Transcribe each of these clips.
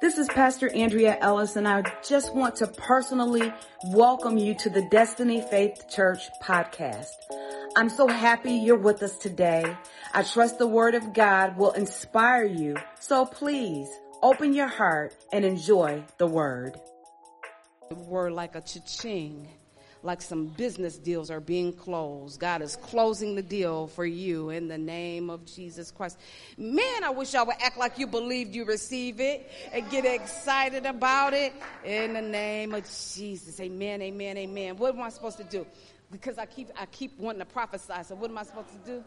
This is Pastor Andrea Ellis, and I just want to personally welcome you to the Destiny Faith Church podcast. I'm so happy you're with us today. I trust the Word of God will inspire you, so please open your heart and enjoy the Word. The word like a cha-ching like some business deals are being closed. God is closing the deal for you in the name of Jesus Christ. Man, I wish y'all would act like you believed you receive it and get excited about it in the name of Jesus. Amen, amen, amen. What am I supposed to do? Because I keep I keep wanting to prophesy. So what am I supposed to do?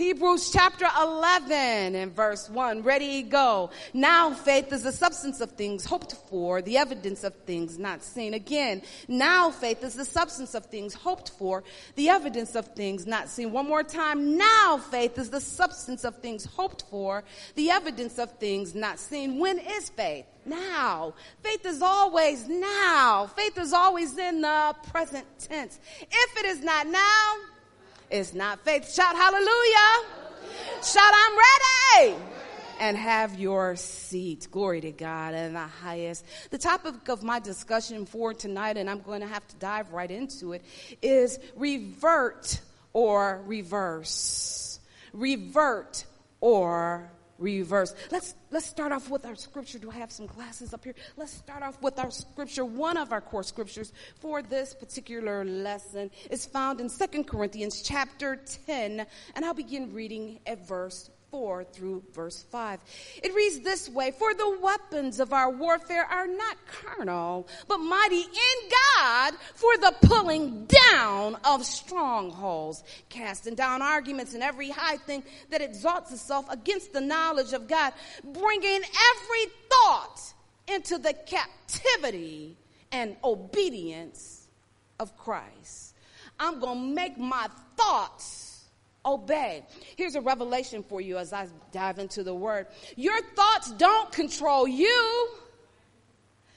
Hebrews chapter 11 and verse 1. Ready, go. Now faith is the substance of things hoped for, the evidence of things not seen. Again, now faith is the substance of things hoped for, the evidence of things not seen. One more time. Now faith is the substance of things hoped for, the evidence of things not seen. When is faith? Now. Faith is always now. Faith is always in the present tense. If it is not now, it's not faith. Shout hallelujah. Shout I'm ready. And have your seat. Glory to God in the highest. The topic of my discussion for tonight, and I'm going to have to dive right into it, is revert or reverse. Revert or reverse. Let's let's start off with our scripture. Do I have some glasses up here? Let's start off with our scripture. One of our core scriptures for this particular lesson is found in Second Corinthians chapter 10, and I'll begin reading at verse 4 through verse 5. It reads this way, For the weapons of our warfare are not carnal, but mighty in God for the pulling down of strongholds, casting down arguments and every high thing that exalts itself against the knowledge of God, bringing every thought into the captivity and obedience of Christ. I'm going to make my thoughts obey. Here's a revelation for you as I dive into the word. Your thoughts don't control you.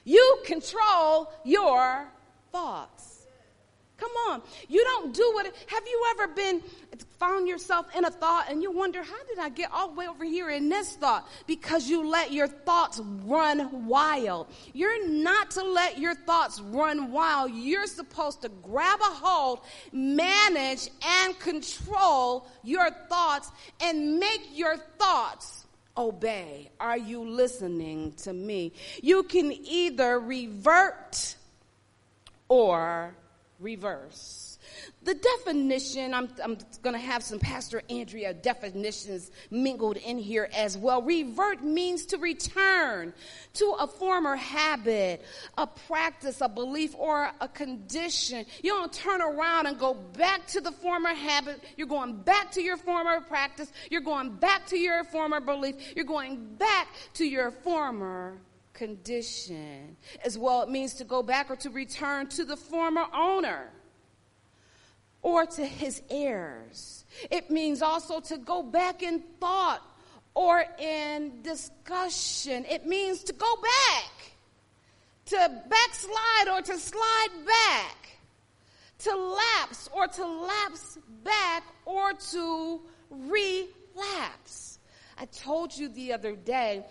You control your thoughts. Come on. You don't do what, have you ever been, found yourself in a thought and you wonder, how did I get all the way over here in this thought? Because you let your thoughts run wild. You're not to let your thoughts run wild. You're supposed to grab a hold, manage and control your thoughts and make your thoughts obey. Are you listening to me? You can either revert or reverse. The definition, I'm, I'm going to have some Pastor Andrea definitions mingled in here as well. Revert means to return to a former habit, a practice, a belief, or a condition. You don't turn around and go back to the former habit. You're going back to your former practice. You're going back to your former belief. You're going back to your former condition. As well, it means to go back or to return to the former owner or to his heirs. It means also to go back in thought or in discussion. It means to go back, to backslide or to slide back, to lapse or to lapse back or to relapse. I told you the other day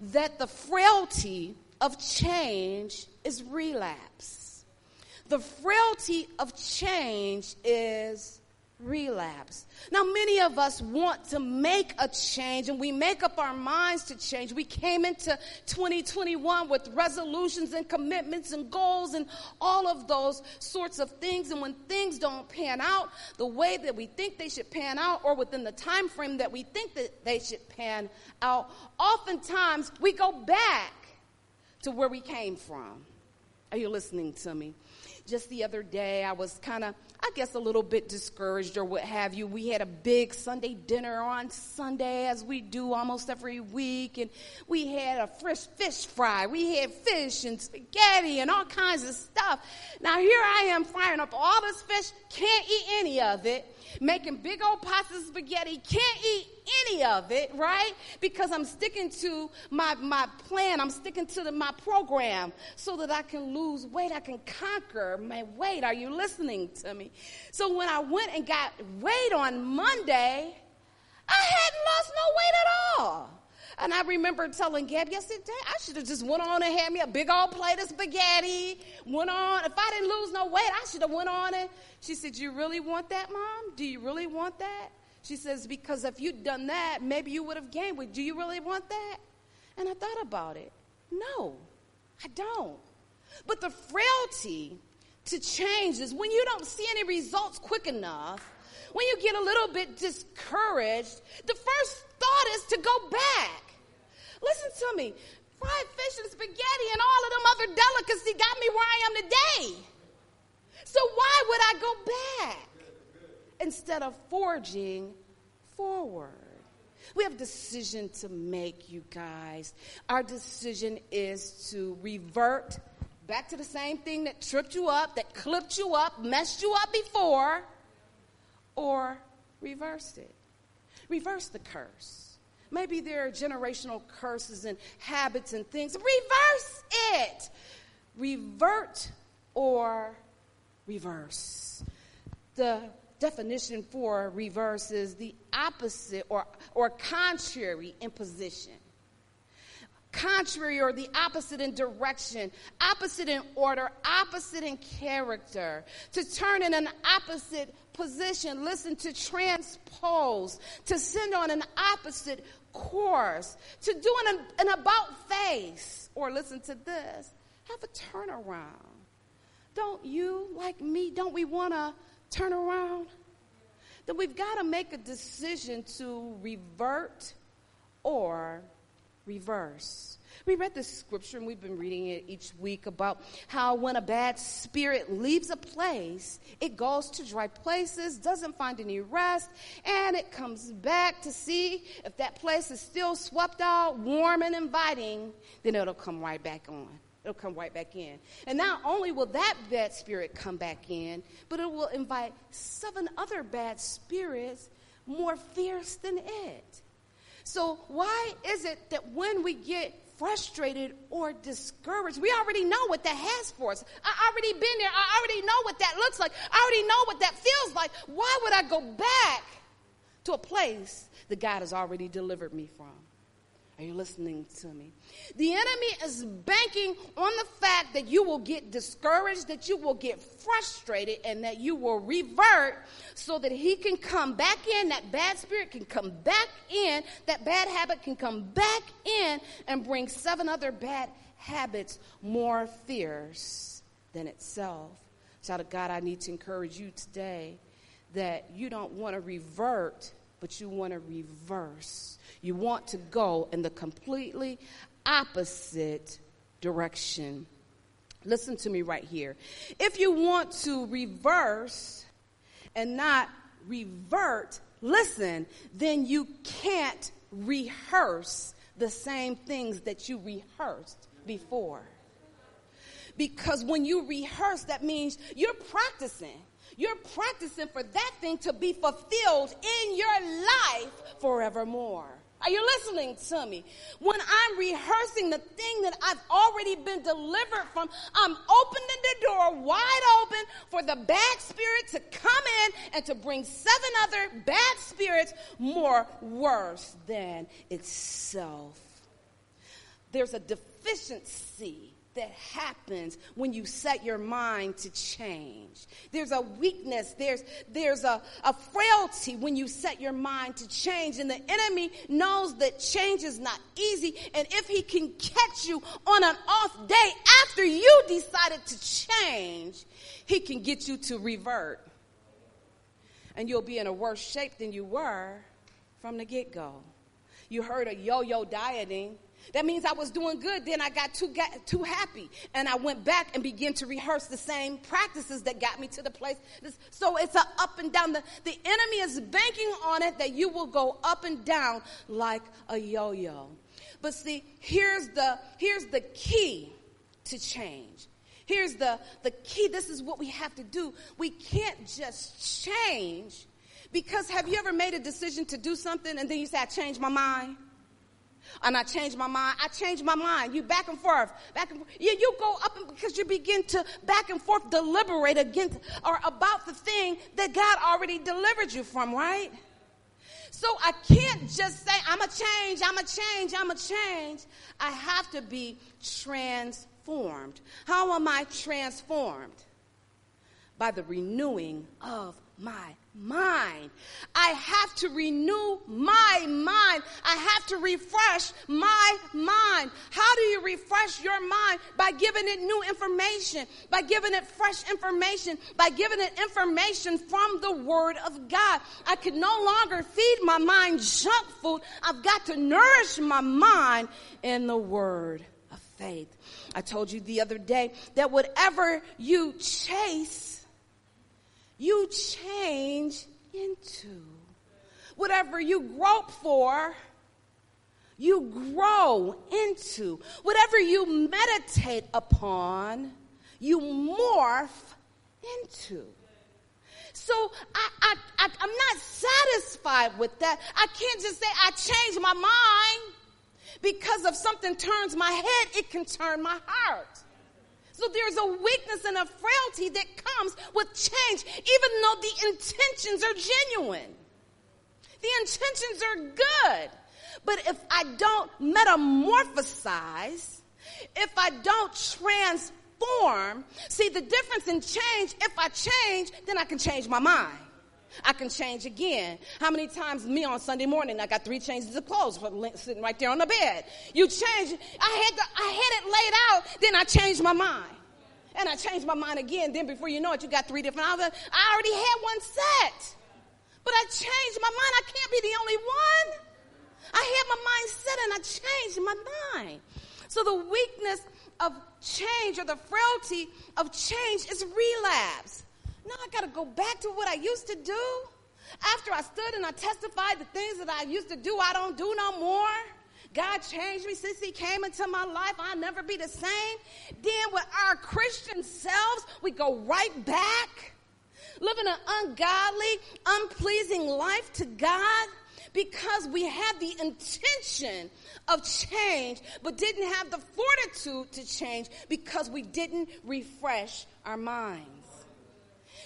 that the frailty of change is relapse. The frailty of change is relapse. Now, many of us want to make a change and we make up our minds to change. We came into 2021 with resolutions and commitments and goals and all of those sorts of things. And when things don't pan out the way that we think they should pan out or within the time frame that we think that they should pan out, oftentimes we go back to where we came from. Are you listening to me? just the other day, I was kind of, I guess, a little bit discouraged or what have you. We had a big Sunday dinner on Sunday, as we do almost every week, and we had a fresh fish fry. We had fish and spaghetti and all kinds of stuff. Now, here I am frying up all this fish, can't eat any of it making big old of spaghetti, can't eat any of it, right? Because I'm sticking to my, my plan. I'm sticking to the, my program so that I can lose weight. I can conquer my weight. Are you listening to me? So when I went and got weight on Monday, I hadn't lost no weight at all. And I remember telling Gabby, yesterday, I should have just went on and had me a big old plate of spaghetti. Went on. If I didn't lose no weight, I should have went on and she said, you really want that, mom? Do you really want that? She says, because if you'd done that, maybe you would have gained weight. Do you really want that? And I thought about it. No, I don't. But the frailty to change is when you don't see any results quick enough, when you get a little bit discouraged, the first thought is to go back. Listen to me. Fried fish and spaghetti and all of them other delicacies got me where I am today. So why would I go back instead of forging forward? We have a decision to make, you guys. Our decision is to revert back to the same thing that tripped you up, that clipped you up, messed you up before, or reverse it. Reverse the curse. Maybe there are generational curses and habits and things. Reverse it. Revert or reverse. The definition for reverse is the opposite or, or contrary in position. Contrary or the opposite in direction, opposite in order, opposite in character. To turn in an opposite position, listen, to transpose, to send on an opposite course, to do an, an about face, or listen to this, have a turnaround. Don't you, like me, don't we want to turn around? Then we've got to make a decision to revert or reverse. We read this scripture and we've been reading it each week about how when a bad spirit leaves a place, it goes to dry places, doesn't find any rest, and it comes back to see if that place is still swept out, warm and inviting, then it'll come right back on. It'll come right back in. And not only will that bad spirit come back in, but it will invite seven other bad spirits more fierce than it. So, why is it that when we get frustrated or discouraged, we already know what that has for us? I already been there. I already know what that looks like. I already know what that feels like. Why would I go back to a place that God has already delivered me from? Are you listening to me? The enemy is banking on the fact that you will get discouraged, that you will get frustrated, and that you will revert so that he can come back in, that bad spirit can come back in, that bad habit can come back in and bring seven other bad habits more fierce than itself. Child of God, I need to encourage you today that you don't want to revert, but you want to reverse you want to go in the completely opposite direction. Listen to me right here. If you want to reverse and not revert, listen, then you can't rehearse the same things that you rehearsed before. Because when you rehearse, that means you're practicing. You're practicing for that thing to be fulfilled in your life forevermore. Are you listening to me? When I'm rehearsing the thing that I've already been delivered from, I'm opening the door wide open for the bad spirit to come in and to bring seven other bad spirits more worse than itself. There's a deficiency that happens when you set your mind to change. There's a weakness, there's, there's a, a frailty when you set your mind to change. And the enemy knows that change is not easy. And if he can catch you on an off day after you decided to change, he can get you to revert. And you'll be in a worse shape than you were from the get go. You heard of yo yo dieting that means I was doing good, then I got too, got too happy. And I went back and began to rehearse the same practices that got me to the place. So it's a up and down. The, the enemy is banking on it that you will go up and down like a yo yo. But see, here's the, here's the key to change. Here's the, the key. This is what we have to do. We can't just change because have you ever made a decision to do something and then you say, I changed my mind? And I changed my mind. I changed my mind. You back and forth, back and forth. You, you go up and because you begin to back and forth deliberate against or about the thing that God already delivered you from, right? So I can't just say, I'm a change, I'm a change, I'm a change. I have to be transformed. How am I transformed? By the renewing of my mind. I have to renew my mind. I have to refresh my mind. How do you refresh your mind? By giving it new information, by giving it fresh information, by giving it information from the Word of God. I can no longer feed my mind junk food. I've got to nourish my mind in the Word of faith. I told you the other day that whatever you chase, you change into. Whatever you grope for, you grow into. Whatever you meditate upon, you morph into. So I, I, I, am not satisfied with that. I can't just say I changed my mind because if something turns my head, it can turn my heart. So there's a weakness and a frailty that comes with change, even though the intentions are genuine. The intentions are good. But if I don't metamorphosize, if I don't transform, see the difference in change, if I change, then I can change my mind. I can change again. How many times me on Sunday morning I got three changes of clothes sitting right there on the bed. You change. I had the, I had it laid out. Then I changed my mind, and I changed my mind again. Then before you know it, you got three different outfits. I already had one set, but I changed my mind. I can't be the only one. I had my mind set and I changed my mind. So the weakness of change or the frailty of change is relapse. Now I got to go back to what I used to do. After I stood and I testified the things that I used to do, I don't do no more. God changed me since He came into my life. I'll never be the same. Then, with our Christian selves, we go right back, living an ungodly, unpleasing life to God because we had the intention of change, but didn't have the fortitude to change because we didn't refresh our minds.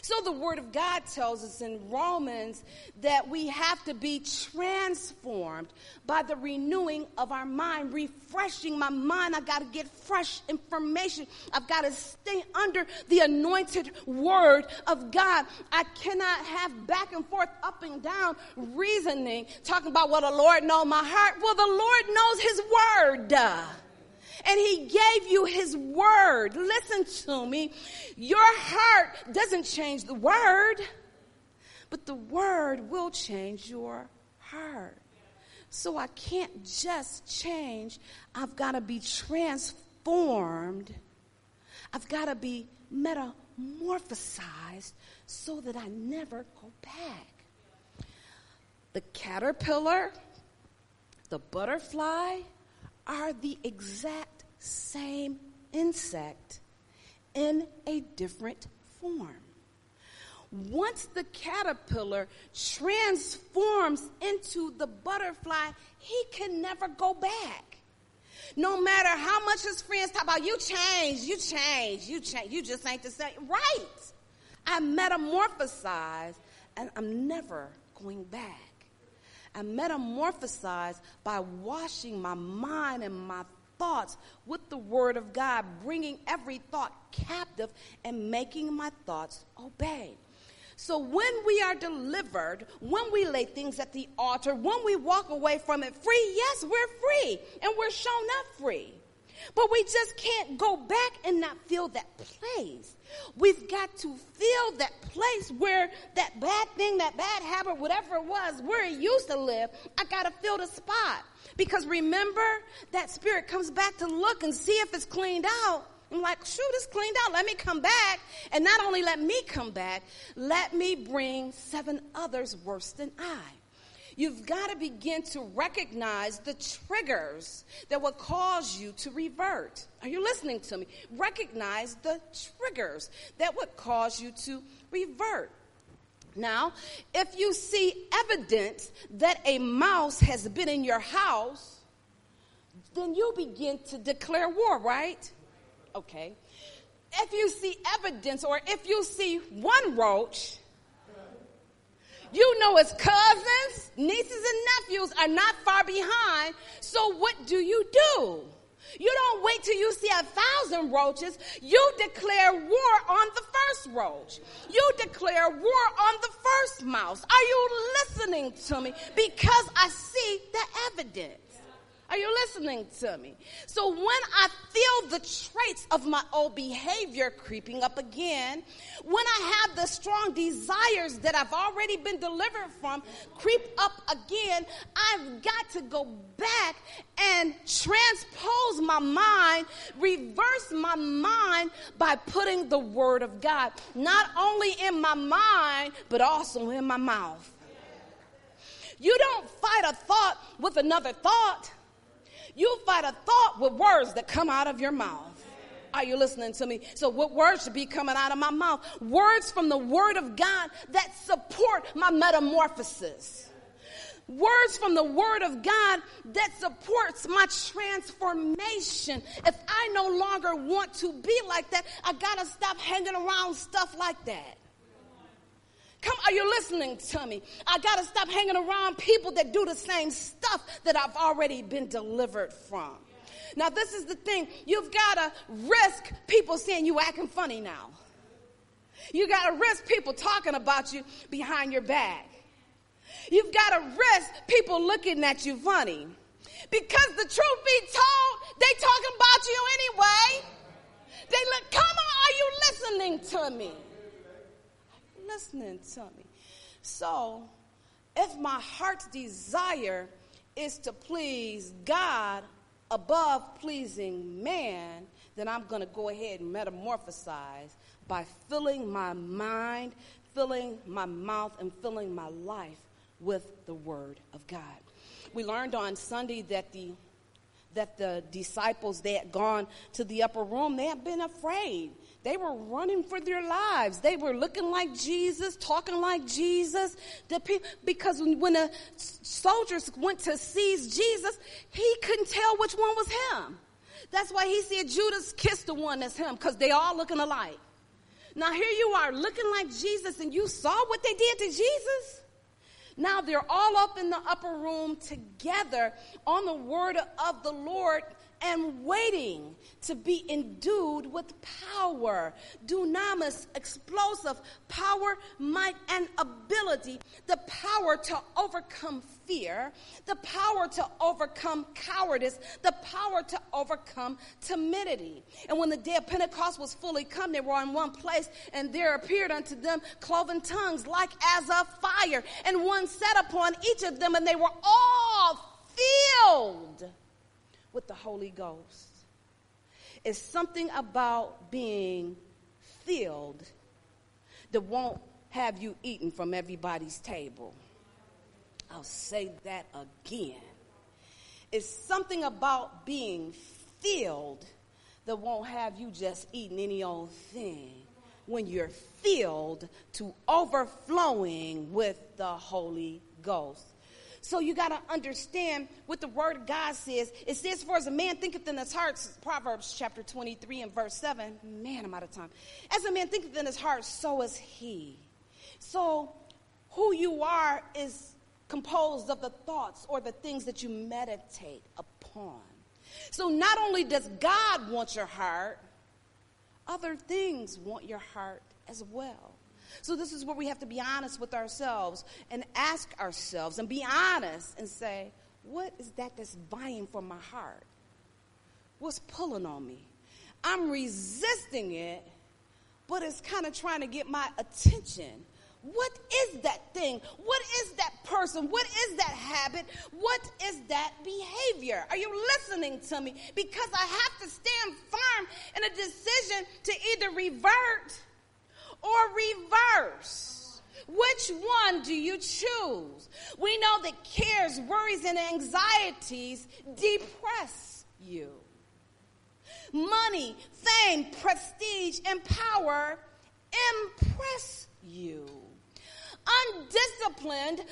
So the word of God tells us in Romans that we have to be transformed by the renewing of our mind, refreshing my mind. I got to get fresh information. I've got to stay under the anointed word of God. I cannot have back and forth, up and down reasoning, talking about what the Lord knows my heart. Well, the Lord knows his word and he gave you his word. Listen to me. Your heart doesn't change the word, but the word will change your heart. So I can't just change. I've got to be transformed. I've got to be metamorphosized so that I never go back. The caterpillar, the butterfly, are the exact same insect in a different form. Once the caterpillar transforms into the butterfly, he can never go back. No matter how much his friends talk about, you change, you change, you change, you just ain't the same. Right. I metamorphosize and I'm never going back and metamorphosize by washing my mind and my thoughts with the Word of God, bringing every thought captive and making my thoughts obey. So when we are delivered, when we lay things at the altar, when we walk away from it free, yes, we're free and we're shown up free. But we just can't go back and not feel that place. We've got to feel that place where that bad thing, that bad habit, whatever it was, where it used to live, I got to feel the spot. Because remember, that spirit comes back to look and see if it's cleaned out. I'm like, shoot, it's cleaned out. Let me come back. And not only let me come back, let me bring seven others worse than I. You've got to begin to recognize the triggers that will cause you to revert. Are you listening to me? Recognize the triggers that would cause you to revert. Now, if you see evidence that a mouse has been in your house, then you begin to declare war, right? Okay. If you see evidence or if you see one roach, You know his cousins, nieces, and nephews are not far behind. So what do you do? You don't wait till you see a thousand roaches. You declare war on the first roach. You declare war on the first mouse. Are you listening to me? Because I see the evidence. Are you listening to me? So when I feel the traits of my old behavior creeping up again, when I have the strong desires that I've already been delivered from creep up again, I've got to go back and transpose my mind, reverse my mind by putting the word of God not only in my mind, but also in my mouth. You don't fight a thought with another thought. You fight a thought with words that come out of your mouth. Are you listening to me? So, what words should be coming out of my mouth? Words from the Word of God that support my metamorphosis. Words from the Word of God that supports my transformation. If I no longer want to be like that, I gotta stop hanging around stuff like that. Come, are you listening to me? I got to stop hanging around people that do the same stuff that I've already been delivered from. Now, this is the thing. You've got to risk people saying you acting funny now. You got to risk people talking about you behind your back. You've got to risk people looking at you funny. Because the truth be told, they talking about you anyway. They look, come on, are you listening to me? Listening to me. So, if my heart's desire is to please God above pleasing man, then I'm going to go ahead and metamorphosize by filling my mind, filling my mouth, and filling my life with the Word of God. We learned on Sunday that the that the disciples they had gone to the upper room they had been afraid they were running for their lives. They were looking like Jesus, talking like Jesus. because when the soldiers went to seize Jesus, he couldn't tell which one was him. That's why he said Judas kissed the one that's him, because they all looking alike. Now here you are looking like Jesus, and you saw what they did to Jesus. Now they're all up in the upper room together on the word of the Lord and waiting to be endued with power, dunamis, explosive power, might, and ability, the power to overcome fear, the power to overcome cowardice, the power to overcome timidity. And when the day of Pentecost was fully come, they were in one place, and there appeared unto them cloven tongues like as of fire, and one sat upon each of them, and they were all filled with the Holy Ghost. It's something about being filled that won't have you eating from everybody's table. I'll say that again. It's something about being filled that won't have you just eating any old thing when you're filled to overflowing with the Holy Ghost. So you got to understand what the word of God says. It says, For as a man thinketh in his heart, Proverbs chapter 23 and verse 7. Man, I'm out of time. As a man thinketh in his heart, so is he. So who you are is composed of the thoughts or the things that you meditate upon. So not only does God want your heart, other things want your heart as well. So this is where we have to be honest with ourselves and ask ourselves and be honest and say, what is that that's vying for my heart? What's pulling on me? I'm resisting it, but it's kind of trying to get my attention. What is that thing? What is that person? What is that habit? What is that behavior? Are you listening to me? Because I have to stand firm in a decision to either revert or reverse? Which one do you choose? We know that cares, worries, and anxieties depress you. Money, fame, prestige, and power impress you. Undisciplined,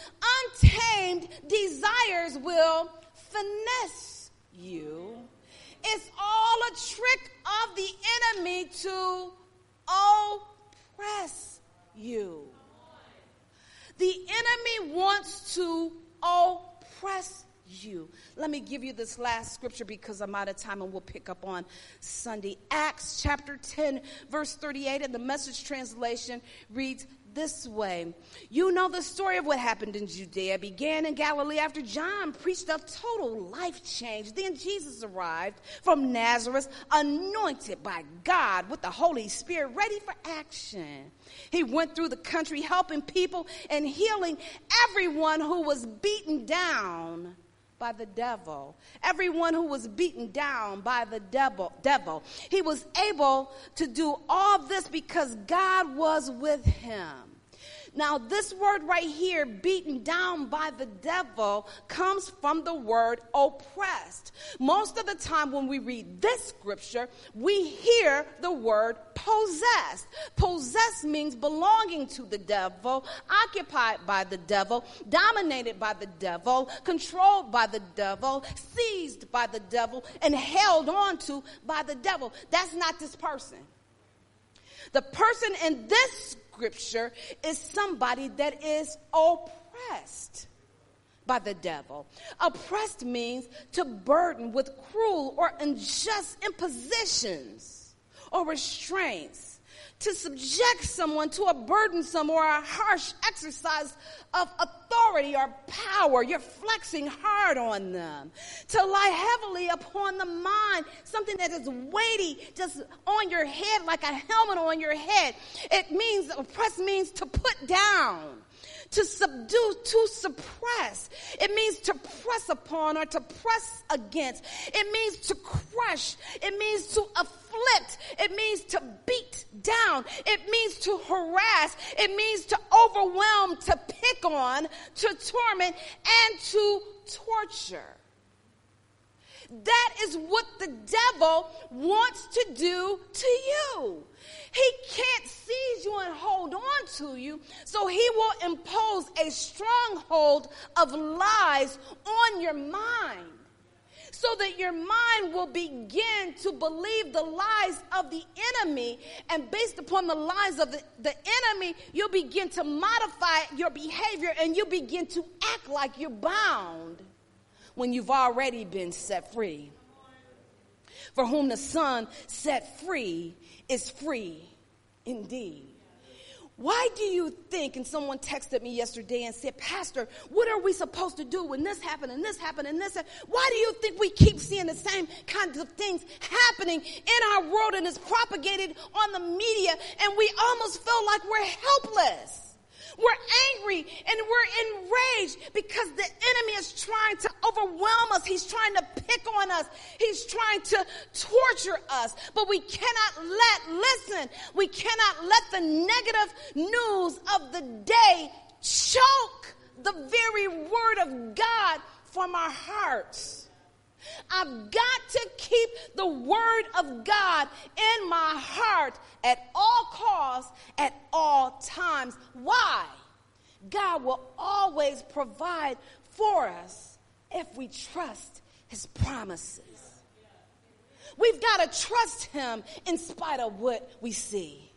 untamed desires will finesse you. It's all a trick of the enemy to oppress you. The enemy wants to oppress you. Let me give you this last scripture because I'm out of time and we'll pick up on Sunday. Acts chapter 10, verse 38, and the message translation reads, this way. You know the story of what happened in Judea began in Galilee after John preached a total life change. Then Jesus arrived from Nazareth, anointed by God with the Holy Spirit, ready for action. He went through the country helping people and healing everyone who was beaten down by the devil. Everyone who was beaten down by the devil, devil. He was able to do all this because God was with him. Now, this word right here, beaten down by the devil, comes from the word oppressed. Most of the time when we read this scripture, we hear the word possessed. Possessed means belonging to the devil, occupied by the devil, dominated by the devil, controlled by the devil, seized by the devil, and held on to by the devil. That's not this person. The person in this scripture is somebody that is oppressed by the devil. Oppressed means to burden with cruel or unjust impositions or restraints to subject someone to a burdensome or a harsh exercise of authority or power. You're flexing hard on them. To lie heavily upon the mind, something that is weighty just on your head like a helmet on your head. It means, oppress means to put down to subdue, to suppress. It means to press upon or to press against. It means to crush. It means to afflict. It means to beat down. It means to harass. It means to overwhelm, to pick on, to torment, and to torture. That is what the devil wants to do to you. He can't seize you and hold on to you, so he will impose a stronghold of lies on your mind so that your mind will begin to believe the lies of the enemy. And based upon the lies of the, the enemy, you'll begin to modify your behavior and you begin to act like you're bound when you've already been set free. For whom the Son set free is free indeed. Why do you think, and someone texted me yesterday and said, Pastor, what are we supposed to do when this happened and this happened and this happened? Why do you think we keep seeing the same kinds of things happening in our world and it's propagated on the media and we almost feel like we're helpless? We're angry and we're enraged because the enemy is trying to overwhelm us. He's trying to pick on us. He's trying to torture us. But we cannot let, listen, we cannot let the negative news of the day choke the very word of God from our hearts. I've got to keep the word of God in my heart at all costs, at all times. Why? God will always provide for us if we trust his promises. We've got to trust him in spite of what we see.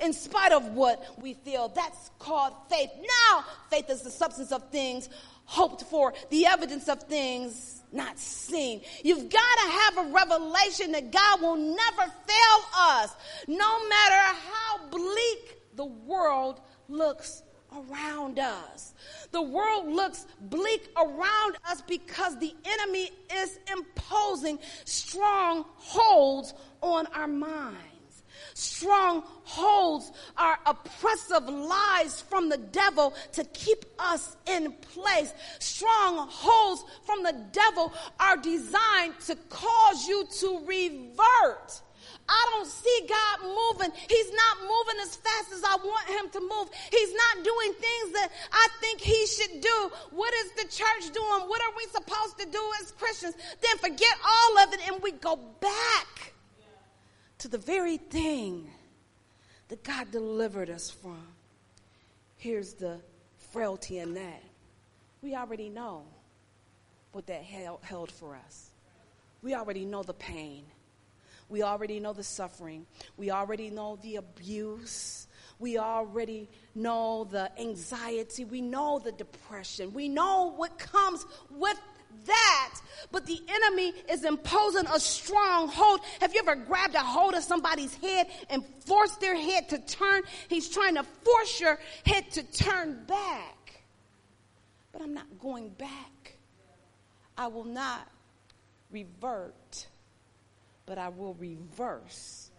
In spite of what we feel. That's called faith. Now, faith is the substance of things hoped for, the evidence of things not seen. You've got to have a revelation that God will never fail us, no matter how bleak the world looks around us. The world looks bleak around us because the enemy is imposing strongholds on our minds. Strongholds are oppressive lies from the devil to keep us in place. Strongholds from the devil are designed to cause you to revert. I don't see God moving. He's not moving as fast as I want him to move. He's not doing things that I think he should do. What is the church doing? What are we supposed to do as Christians? Then forget all of it and we go back to the very thing that God delivered us from. Here's the frailty in that. We already know what that held for us. We already know the pain. We already know the suffering. We already know the abuse. We already know the anxiety. We know the depression. We know what comes with that, but the enemy is imposing a strong hold. Have you ever grabbed a hold of somebody's head and forced their head to turn? He's trying to force your head to turn back. But I'm not going back. I will not revert, but I will reverse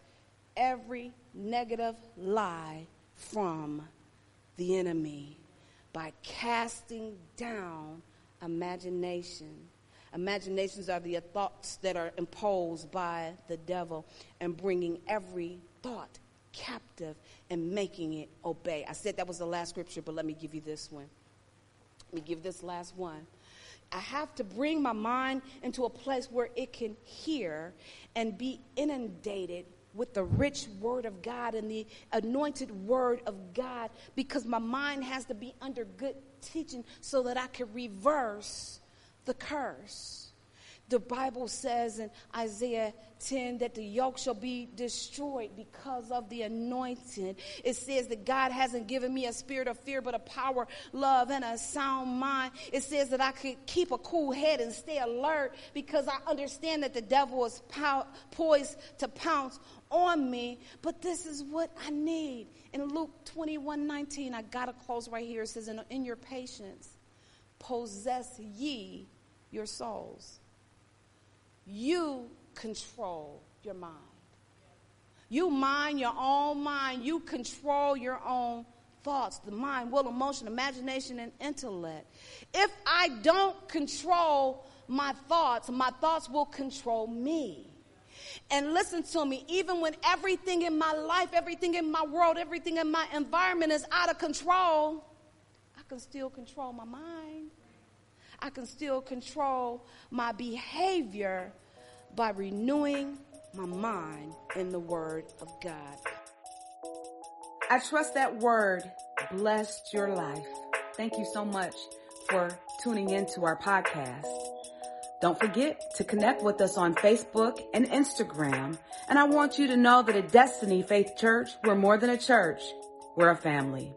every negative lie from the enemy by casting down imagination. Imaginations are the thoughts that are imposed by the devil and bringing every thought captive and making it obey. I said that was the last scripture, but let me give you this one. Let me give this last one. I have to bring my mind into a place where it can hear and be inundated with the rich word of God and the anointed word of God because my mind has to be under good teaching so that I can reverse the curse. The Bible says in Isaiah 10 that the yoke shall be destroyed because of the anointing. It says that God hasn't given me a spirit of fear, but a power, love, and a sound mind. It says that I could keep a cool head and stay alert because I understand that the devil is poised to pounce on me. But this is what I need. In Luke 21 19, I got to close right here. It says, in your patience, possess ye your souls you control your mind. You mind your own mind. You control your own thoughts, the mind, will, emotion, imagination, and intellect. If I don't control my thoughts, my thoughts will control me. And listen to me, even when everything in my life, everything in my world, everything in my environment is out of control, I can still control my mind. I can still control my behavior by renewing my mind in the Word of God. I trust that word blessed your life. Thank you so much for tuning into our podcast. Don't forget to connect with us on Facebook and Instagram. And I want you to know that at Destiny Faith Church, we're more than a church. We're a family.